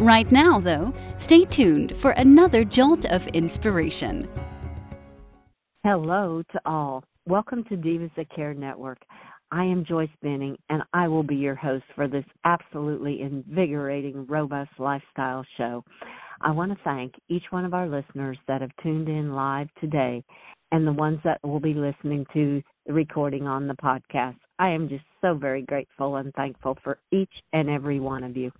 Right now, though, stay tuned for another jolt of inspiration. Hello to all. Welcome to Divas That Care Network. I am Joyce Benning, and I will be your host for this absolutely invigorating, robust lifestyle show. I want to thank each one of our listeners that have tuned in live today and the ones that will be listening to the recording on the podcast. I am just so very grateful and thankful for each and every one of you.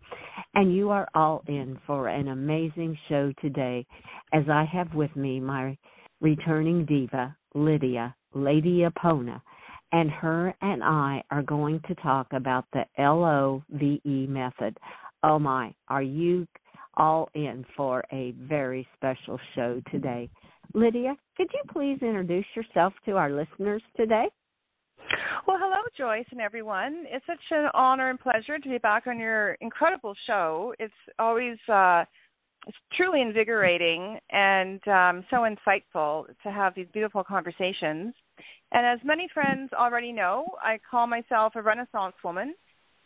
And you are all in for an amazing show today as I have with me my returning diva, Lidia, Lady Apona. And her and I are going to talk about the LOVE method. Oh my, are you all in for a very special show today? Lidia, could you please introduce yourself to our listeners today? Well, hello, Joyce and everyone. It's such an honor and pleasure to be back on your incredible show. It's always uh, it's truly invigorating and um, so insightful to have these beautiful conversations. And as many friends already know, I call myself a Renaissance woman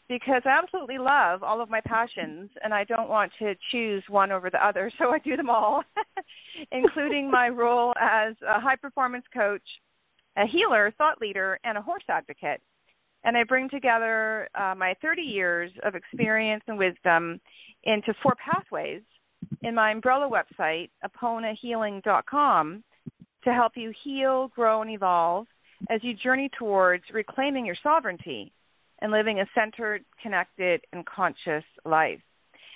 because I absolutely love all of my passions and I don't want to choose one over the other, so I do them all, including my role as a high performance coach, a healer, thought leader, and a horse advocate. And I bring together uh, my 30 years of experience and wisdom into four pathways in my umbrella website, aponahealing.com, to help you heal, grow, and evolve as you journey towards reclaiming your sovereignty and living a centered, connected, and conscious life.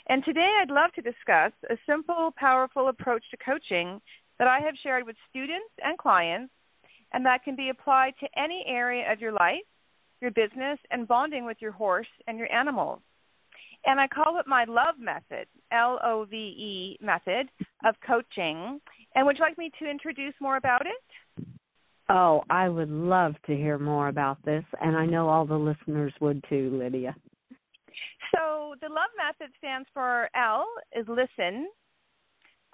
And today I'd love to discuss a simple, powerful approach to coaching that I have shared with students and clients and that can be applied to any area of your life, your business, and bonding with your horse and your animals. And I call it my love method, L O V E method of coaching. And would you like me to introduce more about it? Oh, I would love to hear more about this, and I know all the listeners would too, Lidia. So the love method stands for L is listen,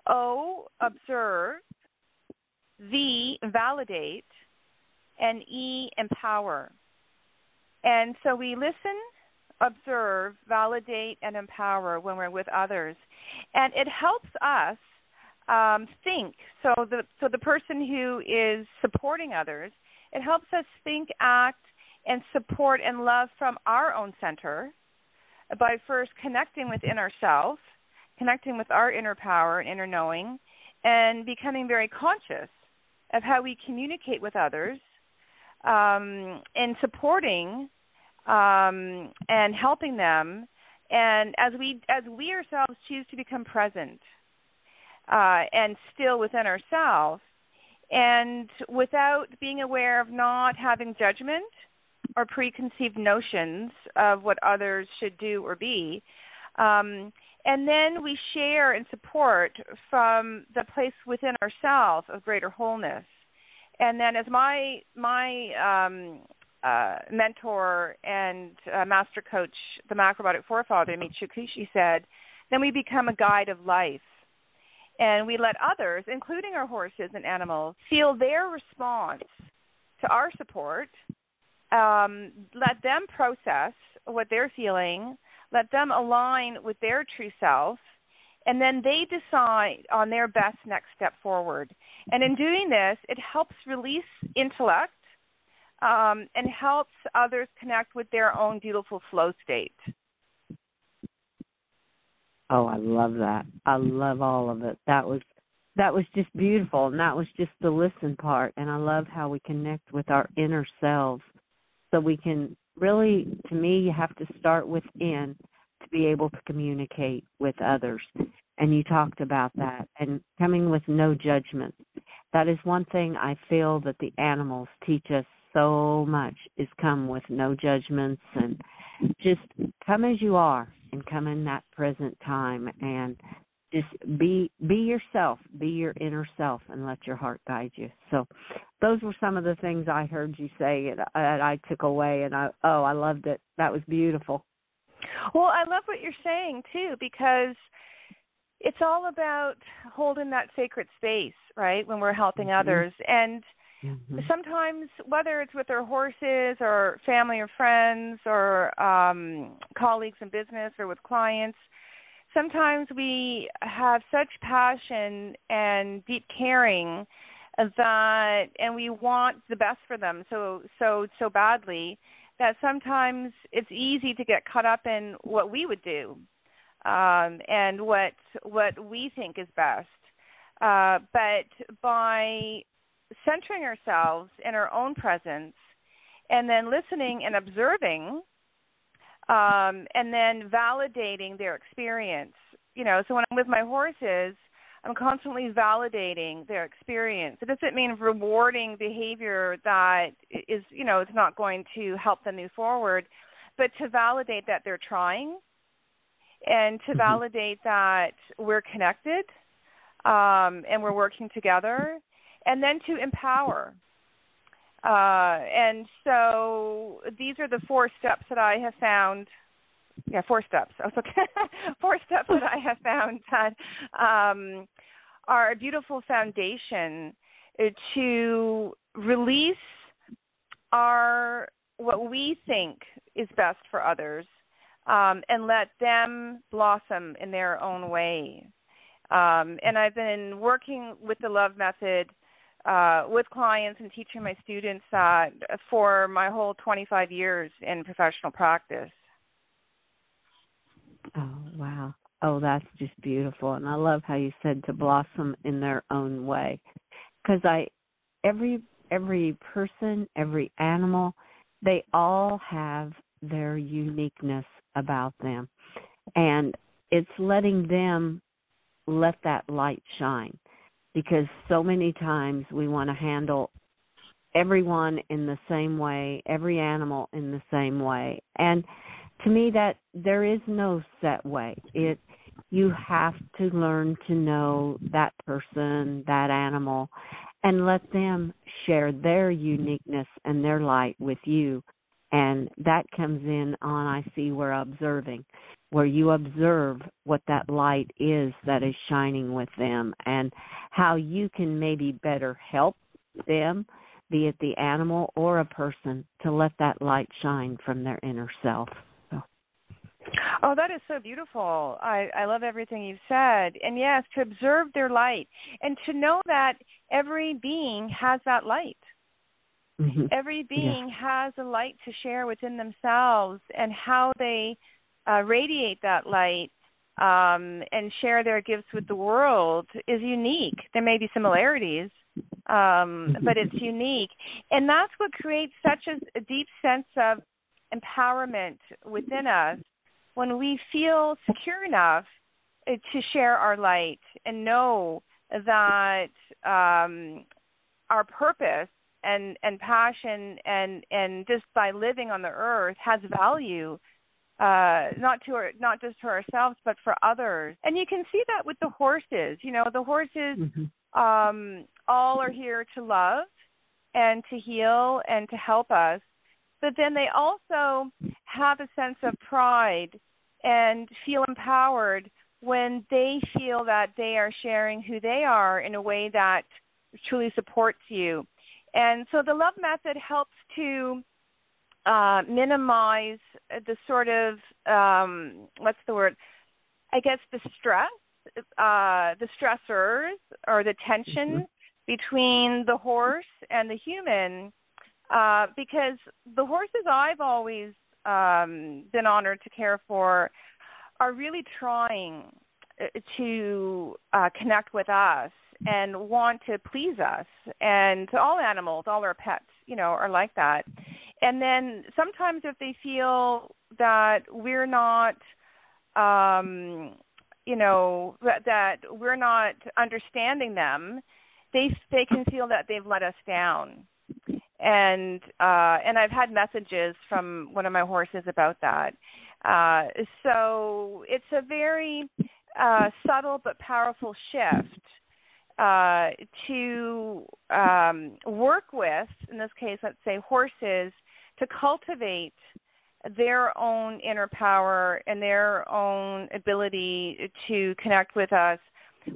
O observe, V, validate, and E, empower. And so we listen, observe, validate, and empower when we're with others. And it helps us um, think. So the so the person who is supporting others, it helps us think, act, and support and love from our own center by first connecting within ourselves, connecting with our inner power and inner knowing, and becoming very conscious of how we communicate with others um, and supporting um, and helping them and as we as we ourselves choose to become present uh, and still within ourselves and without being aware of not having judgment or preconceived notions of what others should do or be um, and then we share and support from the place within ourselves of greater wholeness. And then, as my my um, uh, mentor and uh, master coach, the macrobiotic forefather Michio Kushi said, then we become a guide of life. And we let others, including our horses and animals, feel their response to our support. Um, let them process what they're feeling, let them align with their true self, and then they decide on their best next step forward. And in doing this, it helps release intellect um, and helps others connect with their own beautiful flow state. Oh, I love that. I love all of it. That was that was just beautiful and that was just the listen part and I love how we connect with our inner selves so we can really, to me, you have to start within to be able to communicate with others. And you talked about that and coming with no judgment. That is one thing I feel that the animals teach us so much is come with no judgments and just come as you are and come in that present time and just be be yourself be your inner self and let your heart guide you so those were some of the things i heard you say and, and i took away and i oh i loved it that was beautiful well i love what you're saying too because it's all about holding that sacred space right when we're helping mm-hmm. others and mm-hmm. sometimes whether it's with our horses or family or friends or um colleagues in business or with clients sometimes we have such passion and deep caring that and we want the best for them so so so badly that sometimes it's easy to get caught up in what we would do um, and what what we think is best. Uh, but by centering ourselves in our own presence and then listening and observing um, and then validating their experience. You know, so when I'm with my horses, I'm constantly validating their experience. It doesn't mean rewarding behavior that is, you know, it's not going to help them move forward, but to validate that they're trying and to mm-hmm. validate that we're connected um, and we're working together, and then to empower. Uh, and so these are the four steps that I have found. Yeah, four steps. Okay. four steps that I have found that um, are a beautiful foundation to release our what we think is best for others um, and let them blossom in their own way. Um, and I've been working with the Love Method uh, with clients and teaching my students uh, for my whole 25 years in professional practice. Oh, wow. Oh, that's just beautiful. And I love how you said to blossom in their own way. Cuz I every every person, every animal, they all have their uniqueness about them. And it's letting them let that light shine because so many times we want to handle everyone in the same way, every animal in the same way. And to me that there is no set way. It you have to learn to know that person, that animal and let them share their uniqueness and their light with you. And that comes in on I see we're observing where you observe what that light is that is shining with them and how you can maybe better help them, be it the animal or a person, to let that light shine from their inner self. So. Oh, that is so beautiful. I, I love everything you've said. And yes, to observe their light and to know that every being has that light. Mm-hmm. Every being yeah. has a light to share within themselves and how they uh, radiate that light um, and share their gifts with the world is unique. There may be similarities, um, but it's unique. And that's what creates such a, a deep sense of empowerment within us when we feel secure enough uh, to share our light and know that um, our purpose and, and passion and, and just by living on the earth has value uh not to our, not just to ourselves but for others. And you can see that with the horses. You know the horses mm-hmm. um all are here to love and to heal and to help us. But then they also have a sense of pride and feel empowered when they feel that they are sharing who they are in a way that truly supports you. And so the love method helps to uh, minimize the sort of um, what's the word? I guess the stress, uh, the stressors or the tension mm-hmm. between the horse and the human, uh, because the horses I've always um, been honored to care for are really trying uh, to uh, connect with us and want to please us and all animals all our pets you know are like that and then sometimes if they feel that we're not um you know that, that we're not understanding them they they can feel that they've let us down. And uh and I've had messages from one of my horses about that. Uh so it's a very uh, subtle but powerful shift uh, to um, work with, in this case, let's say horses, to cultivate their own inner power and their own ability to connect with us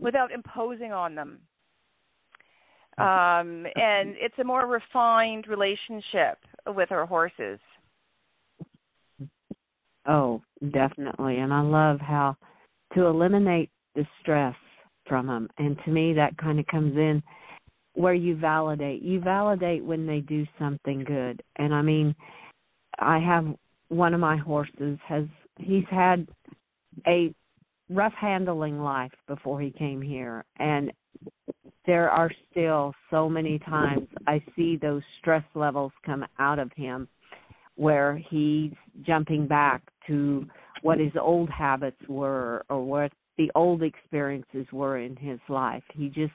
without imposing on them. Um, and it's a more refined relationship with our horses. Oh, definitely. And I love how to eliminate the stress from them. And to me, that kind of comes in where you validate. You validate when they do something good. And I mean, I have one of my horses has he's had a rough handling life before he came here and there are still so many times I see those stress levels come out of him where he's jumping back to what his old habits were or what the old experiences were in his life. He just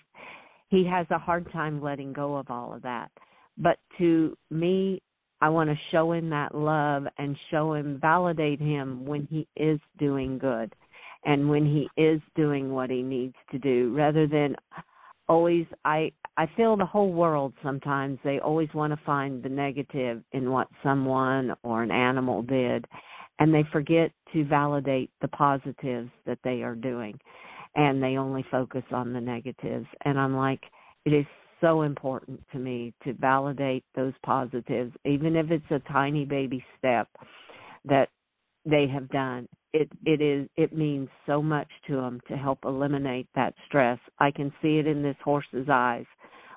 he has a hard time letting go of all of that. But to me, I want to show him that love and show him validate him when he is doing good and when he is doing what he needs to do rather than always I I feel the whole world sometimes they always want to find the negative in what someone or an animal did and they forget to validate the positives that they are doing and they only focus on the negatives. And I'm like it is so important to me to validate those positives even if it's a tiny baby step that they have done. It it is it means so much to them to help eliminate that stress. I can see it in this horse's eyes.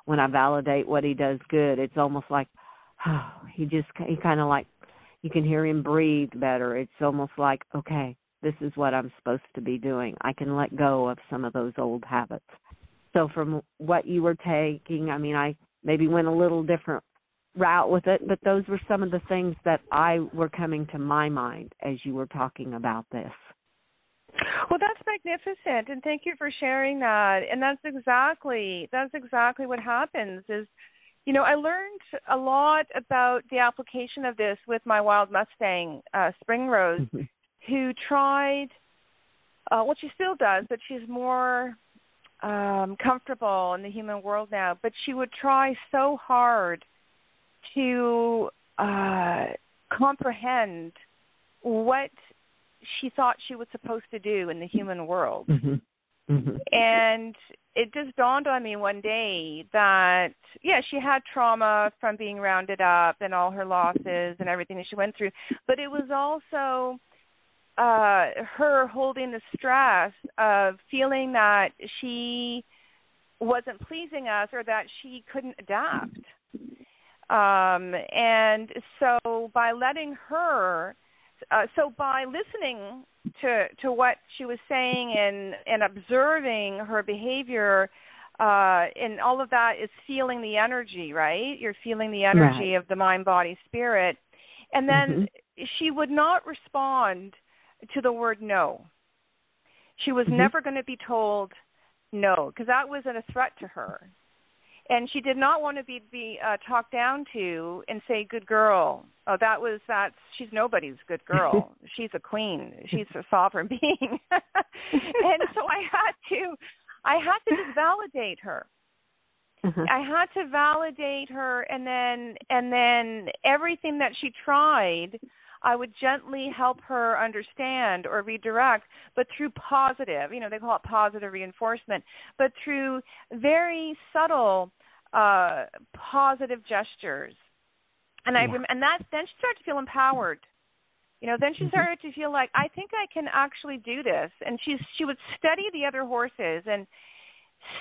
When i validate what he does good it's almost like oh, he just he kind of like you can hear him breathe better. It's almost like okay this is what i'm supposed to be doing i can let go of some of those old habits so from what you were taking i mean i maybe went a little different route with it, but those were some of the things that I were coming to my mind as you were talking about this. Well, that's magnificent, and thank you for sharing that. And that's exactly that's exactly what happens. Is you know I learned a lot about the application of this with my wild Mustang, uh, Spring Rose, mm-hmm. Who tried. Uh, well, she still does, but she's more um, comfortable in the human world now. But she would try so hard to uh, comprehend what she thought she was supposed to do in the human world. Mm-hmm. Mm-hmm. And it just dawned on me one day that yeah, she had trauma from being rounded up and all her losses and everything that she went through, but it was also uh her holding the stress of feeling that she wasn't pleasing us or that she couldn't adapt um, and so by letting her, uh, so by listening to to what she was saying and and observing her behavior, uh, and all of that is feeling the energy, right? You're feeling the energy right. of the mind, body, spirit, and then mm-hmm. she would not respond to the word no. She was mm-hmm. never going to be told no because that wasn't a threat to her and she did not want to be be uh, talked down to and say good girl oh that was that. she's nobody's good girl she's a queen she's a sovereign being and so i had to i had to just validate her uh-huh. i had to validate her and then and then everything that she tried I would gently help her understand or redirect, but through positive, you know, they call it positive reinforcement, but through very subtle uh, positive gestures. And I yeah. and that then she started to feel empowered. You know, then she mm-hmm. started to feel like I think I can actually do this. And she's she would study the other horses and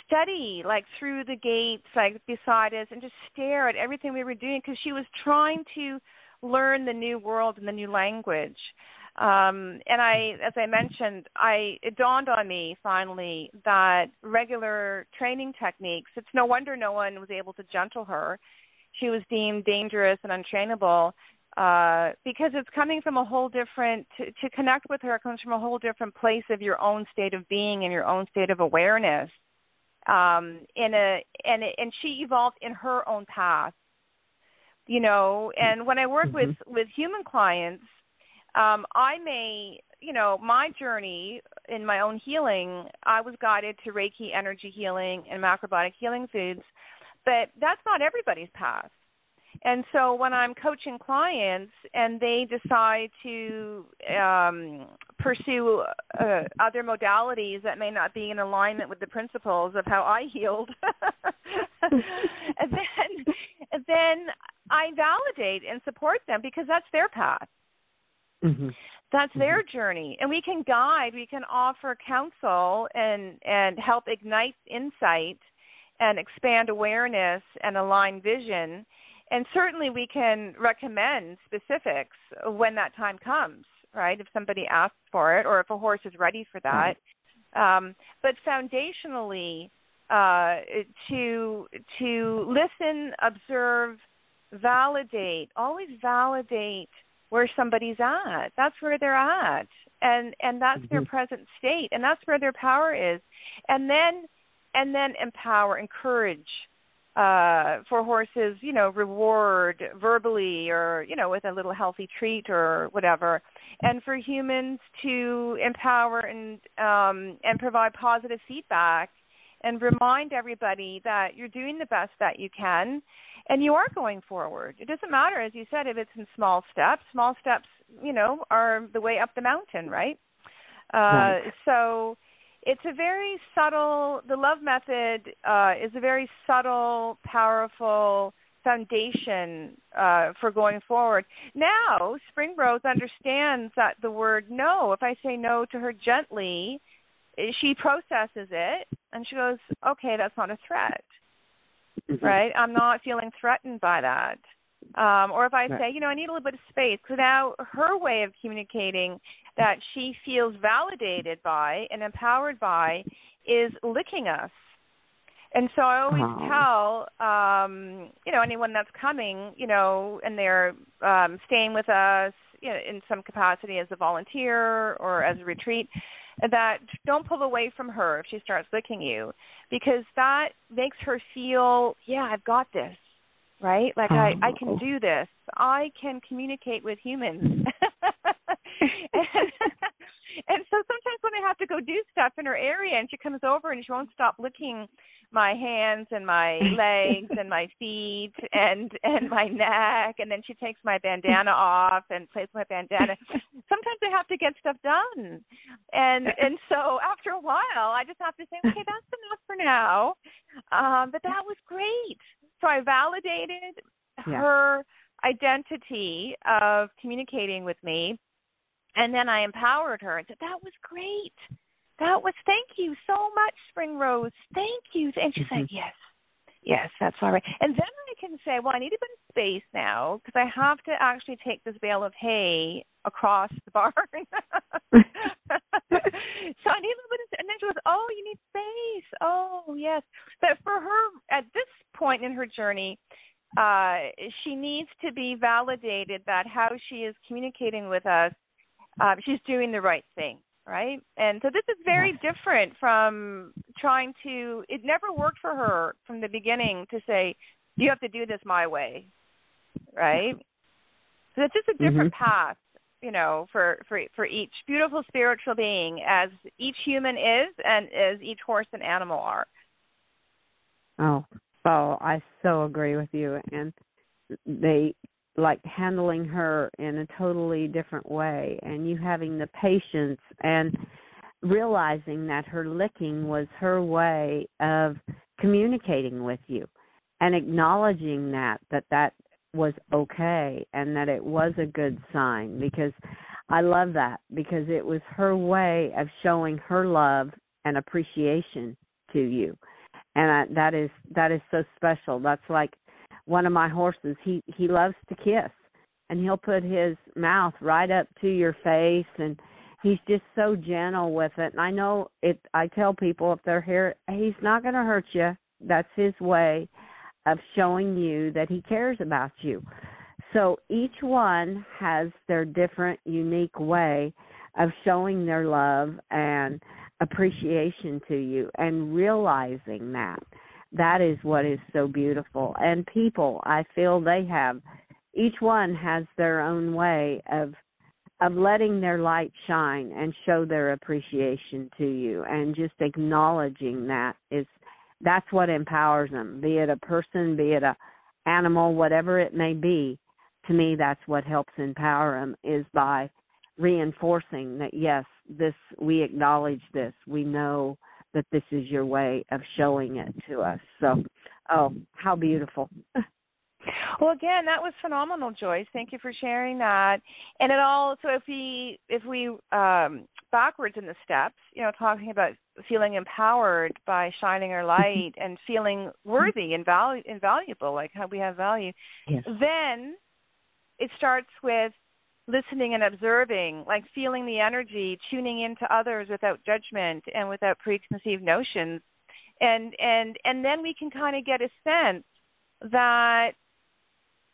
study like through the gates like beside us and just stare at everything we were doing because she was trying to learn the new world and the new language um, and I, as I mentioned, I it dawned on me finally that regular training techniques. It's no wonder no one was able to gentle her. She was deemed dangerous and untrainable uh, because it's coming from a whole different. To, to connect with her comes from a whole different place of your own state of being and your own state of awareness. Um, in a and and she evolved in her own path. You know, and when I work mm-hmm. with with human clients um, I may, you know, my journey in my own healing, I was guided to Reiki energy healing and macrobiotic healing foods, but that's not everybody's path. And so when I'm coaching clients and they decide to um, pursue uh, other modalities that may not be in alignment with the principles of how I healed, and then then I validate and support them because that's their path. Mm-hmm. That's mm-hmm. their journey, and we can guide, we can offer counsel and and help ignite insight and expand awareness and align vision and certainly we can recommend specifics when that time comes right if somebody asks for it or if a horse is ready for that. Um, but foundationally uh, to to listen observe validate always validate where somebody's at. That's where they're at. And and that's mm-hmm. their present state and that's where their power is. And then and then empower encourage uh, for horses, you know, reward verbally or, you know, with a little healthy treat or whatever. And for humans to empower and um, and provide positive feedback and remind everybody that you're doing the best that you can and you are going forward. It doesn't matter, as you said, if it's in small steps. Small steps, you know, are the way up the mountain, right? Uh, right. So it's a very subtle the love method uh, is a very subtle powerful foundation uh, for going forward. Now spring rose understands that the word no if i say no to her gently she processes it and she goes okay that's not a threat. Mm-hmm. right? I'm not feeling threatened by that um, or if I say, you know, I need a little bit of space. So now her way of communicating that she feels validated by and empowered by is licking us. And so I always oh. tell, um, you know, anyone that's coming, you know, and they're um, staying with us, you know, in some capacity as a volunteer or as a retreat, that don't pull away from her if she starts licking you, because that makes her feel, yeah, I've got this right? Like I, I can oh. do this. I can communicate with humans. and, and so sometimes when I have to go do stuff in her area and she comes over and she won't stop licking my hands and my legs and my feet and and my neck and then she takes my bandana off and plays my bandana sometimes i have to get stuff done and and so after a while i just have to say okay that's enough for now um but that was great so I validated yeah. her identity of communicating with me and then I empowered her and said, That was great. That was thank you so much, Spring Rose. Thank you. And she mm-hmm. said, Yes. Yes, that's all right. And then I can say, Well, I need a bit of space now because I have to actually take this bale of hay across the barn. so I need a little bit of and then she goes, Oh, you need space. Oh, yes. But for her at this point in her journey, uh, she needs to be validated that how she is communicating with us, uh, she's doing the right thing, right? And so this is very different from trying to. It never worked for her from the beginning to say, "You have to do this my way," right? So it's just a different mm-hmm. path, you know, for for for each beautiful spiritual being, as each human is, and as each horse and animal are. Oh, Oh, I so agree with you. And they like handling her in a totally different way, and you having the patience and realizing that her licking was her way of communicating with you and acknowledging that that that was okay and that it was a good sign because I love that because it was her way of showing her love and appreciation to you and I, that is that is so special. That's like one of my horses. He he loves to kiss, and he'll put his mouth right up to your face, and he's just so gentle with it. And I know it. I tell people if they're here, he's not going to hurt you. That's his way of showing you that he cares about you. So each one has their different, unique way of showing their love and appreciation to you and realizing that that is what is so beautiful and people i feel they have each one has their own way of of letting their light shine and show their appreciation to you and just acknowledging that is that's what empowers them be it a person be it a animal whatever it may be. To me that's what helps empower them is by reinforcing that yes this we acknowledge this. We know that this is your way of showing it to us. So oh how beautiful Well, again, that was phenomenal, Joyce. Thank you for sharing that. And it all so if we if we um backwards in the steps, you know, talking about feeling empowered by shining our light and feeling worthy and value invaluable, like how we have value. Yes. Then it starts with listening and observing, like feeling the energy, tuning into others without judgment and without preconceived notions. And and and then we can kind of get a sense that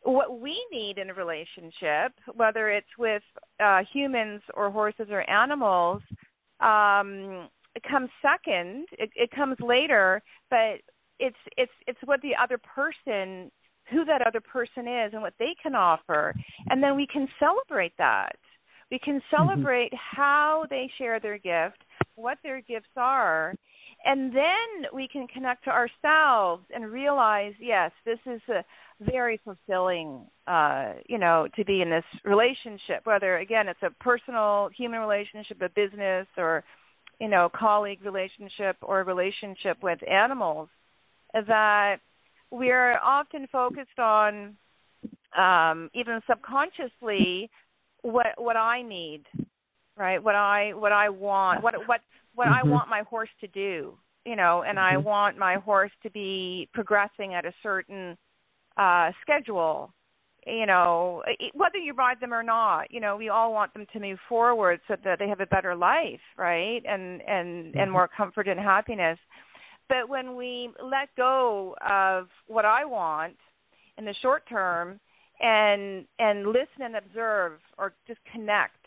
what we need in a relationship, whether it's with uh, humans or horses or animals, um, it comes second. It, it comes later, but it's it's it's what the other person, who that other person is, and what they can offer, and then we can celebrate that. We can mm-hmm. celebrate mm-hmm. how they share their gift, what their gifts are, and then we can connect to ourselves and realize, yes, this is a very fulfilling uh you know to be in this relationship whether again it's a personal human relationship a business or you know colleague relationship or a relationship with animals that we're often focused on um even subconsciously what what i need right? What i what i want what what what mm-hmm. i want my horse to do you know and mm-hmm. i want my horse to be progressing at a certain uh, schedule. You know, whether you ride them or not, you know, we all want them to move forward so that they have a better life, right? And and and mm-hmm. more comfort and happiness. But when we let go of what I want in the short term and and listen and observe or just connect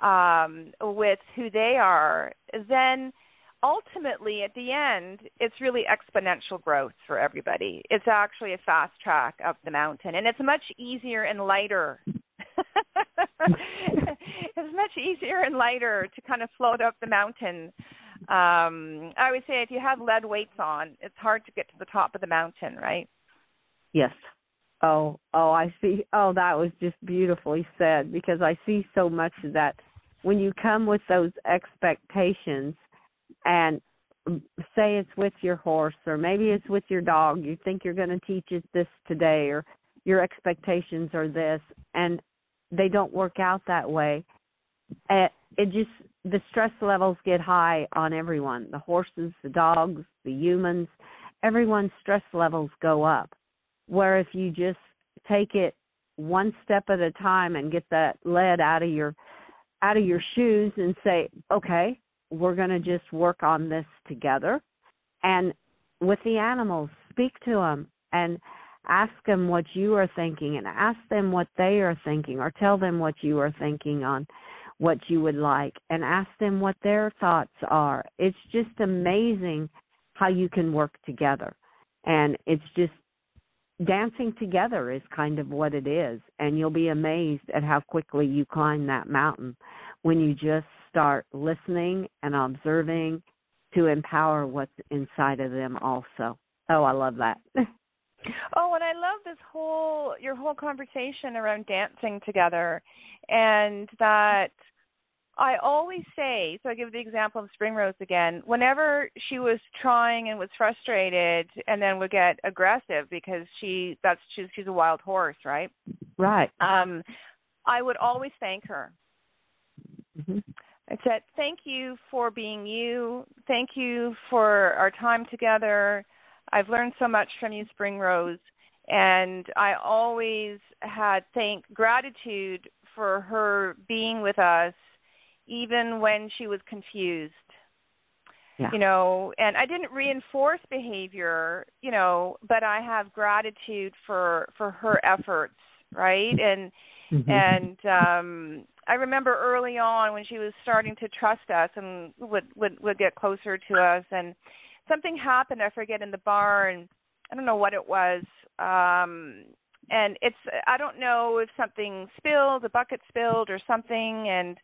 um, with who they are, then ultimately at the end it's really exponential growth for everybody. It's actually a fast track up the mountain and it's much easier and lighter. It's much easier and lighter to kind of float up the mountain. Um i would say if you have lead weights on it's hard to get to the top of the mountain right? Yes. Oh oh i see. Oh that was just beautifully said because i see so much of that when you come with those expectations and say it's with your horse or maybe it's with your dog you think you're going to teach it this today or your expectations are this and they don't work out that way it, it just the stress levels get high on everyone the horses the dogs the humans everyone's stress levels go up. Where if you just take it one step at a time and get that lead out of your out of your shoes and say okay we're going to just work on this together. And with the animals, speak to them and ask them what you are thinking and ask them what they are thinking or tell them what you are thinking on what you would like and ask them what their thoughts are. It's just amazing how you can work together. And it's just dancing together is kind of what it is. And you'll be amazed at how quickly you climb that mountain when you just start listening and observing to empower what's inside of them also. Oh, I love that. oh, and I love this whole your whole conversation around dancing together and that I always say, so I give the example of Spring Rose again. Whenever she was trying and was frustrated, and then would get aggressive because she that's she's she's a wild horse, right? Right. Um, I would always thank her. Mm-hmm. I said, Thank you for being you. Thank you for our time together. I've learned so much from you, Spring Rose. And I always had thank gratitude for her being with us even when she was confused. Yeah. You know, and I didn't reinforce behavior, you know, but I have gratitude for for her efforts, right? And mm-hmm. and um I remember early on when she was starting to trust us and would would would get closer to us and something happened I forget in the barn I don't know what it was um and it's I don't know if something spilled, a bucket spilled, or something, and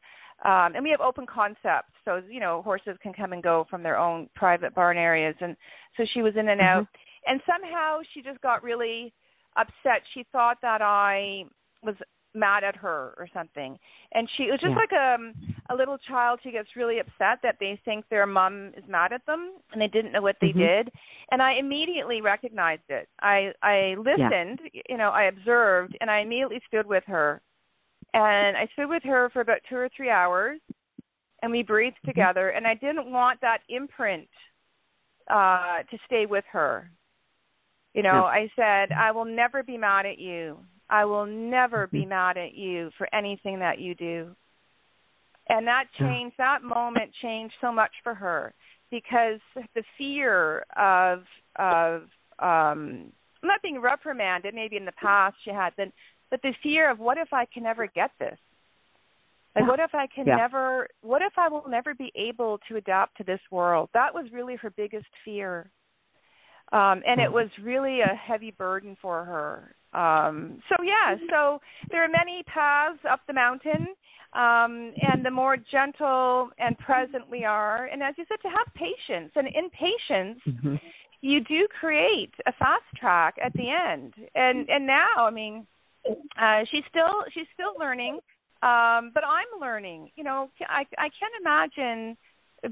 um, and we have open concepts, so you know horses can come and go from their own private barn areas, and so she was in and out, mm-hmm. and somehow she just got really upset. She thought that I was mad at her or something and she it was just yeah. like a a little child who gets really upset that they think their mom is mad at them and they didn't know what they mm-hmm. did and i immediately recognized it i i listened yeah. you know i observed and i immediately stood with her and i stood with her for about two or three hours and we breathed mm-hmm. together and i didn't want that imprint uh to stay with her you know i said i will never be mad at you I will never be mm-hmm. mad at you for anything that you do. And that changed, that moment changed so much for her because the fear of, of, um, not being reprimanded, maybe in the past she had, been, but the fear of what if I can never get this? Like, what if I can yeah. never, what if I will never be able to adapt to this world? That was really her biggest fear. Um, and it mm-hmm. was really a heavy burden for her. Um, so yeah, so there are many paths up the mountain, um, and the more gentle and present we are, and as you said, to have patience, and in patience, mm-hmm. you do create a fast track at the end. And and now, I mean, uh, she's still she's still learning, um, but I'm learning. You know, I I can't imagine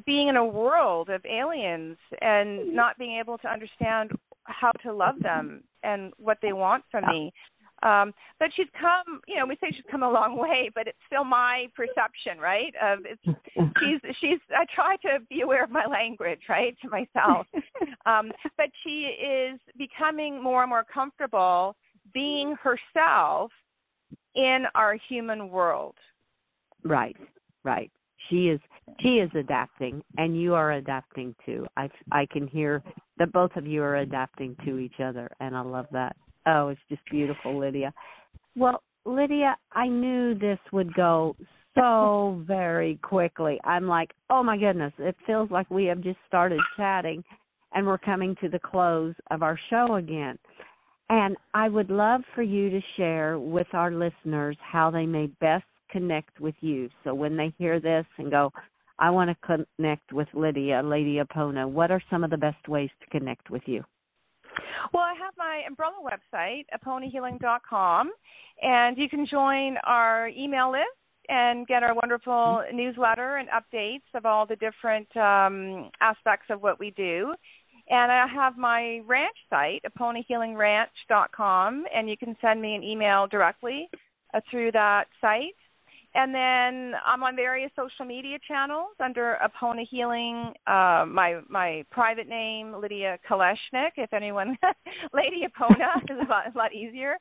being in a world of aliens and not being able to understand how to love them and what they want from me. Um, but she's come, you know, we say she's come a long way, but it's still my perception, right? Of it's she's she's I try to be aware of my language, right, to myself. Um, but she is becoming more and more comfortable being herself in our human world. Right, right. She is she is adapting and you are adapting too. I I can hear that both of you are adapting to each other and I love that. Oh, it's just beautiful, Lidia. Well, Lidia, I knew this would go so very quickly. I'm like, "Oh my goodness, it feels like we have just started chatting and we're coming to the close of our show again." And I would love for you to share with our listeners how they may best connect with you. So when they hear this and go, I want to connect with Lidia, Lady Apona, what are some of the best ways to connect with you? Well, I have my umbrella website, aponahealing.com, and you can join our email list and get our wonderful mm-hmm. newsletter and updates of all the different um, aspects of what we do. And I have my ranch site, aponahealingranch.com, and you can send me an email directly uh, through that site. And then I'm on various social media channels under Apona Healing. Uh, my my private name Lidia Kuleshnyk. If anyone, Lady Apona is a lot, a lot easier.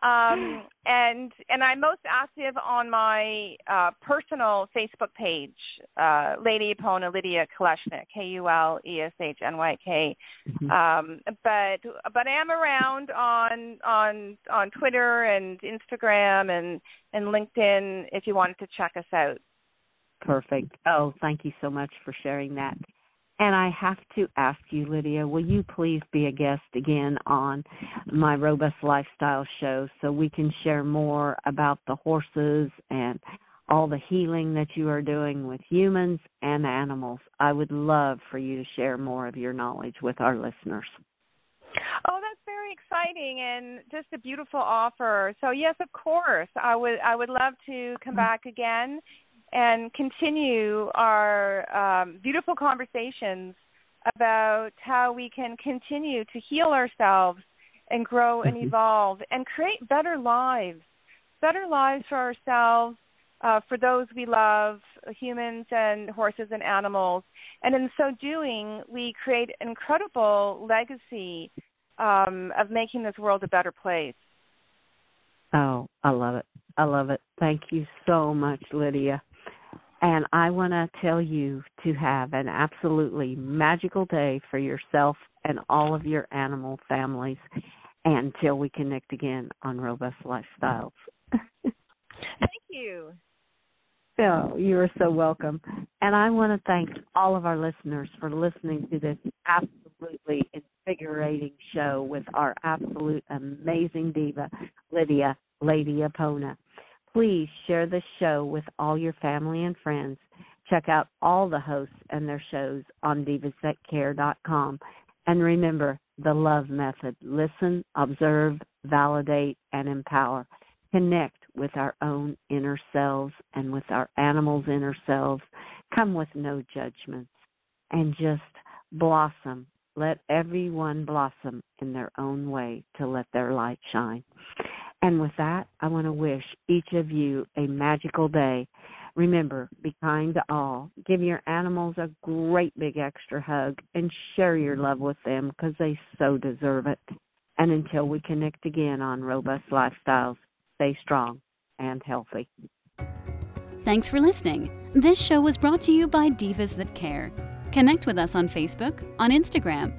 Um, and and I'm most active on my uh, personal Facebook page, uh, Lady Apona Lidia Kuleshnyk, K U L E S H N Y K. Mm-hmm. Um, but but I am around on on on Twitter and Instagram and and LinkedIn if you wanted to check us out. Perfect. Oh, thank you so much for sharing that. And I have to ask you, Lidia, will you please be a guest again on my Robust Lifestyle show so we can share more about the horses and all the healing that you are doing with humans and animals? I would love for you to share more of your knowledge with our listeners. Oh, that's very exciting and just a beautiful offer. So yes, of course, I would I would love to come mm-hmm. back again and continue our um, beautiful conversations about how we can continue to heal ourselves and grow and mm-hmm. evolve and create better lives, better lives for ourselves, uh, for those we love, humans and horses and animals. And in so doing, we create an incredible legacy um, of making this world a better place. Oh, I love it. I love it. Thank you so much, Lidia. And I want to tell you to have an absolutely magical day for yourself and all of your animal families until we connect again on Robust Lifestyles. Thank you. Oh, you are so welcome. And I want to thank all of our listeners for listening to this absolutely invigorating show with our absolute amazing diva, Lidia Lady Apona. Please share the show with all your family and friends. Check out all the hosts and their shows on divasthatcare.com. And remember the love method listen, observe, validate, and empower. Connect with our own inner selves and with our animals' inner selves. Come with no judgments and just blossom. Let everyone blossom in their own way to let their light shine. And with that, I want to wish each of you a magical day. Remember, be kind to all. Give your animals a great big extra hug and share your love with them because they so deserve it. And until we connect again on Robust Lifestyles, stay strong and healthy. Thanks for listening. This show was brought to you by Divas That Care. Connect with us on Facebook, on Instagram,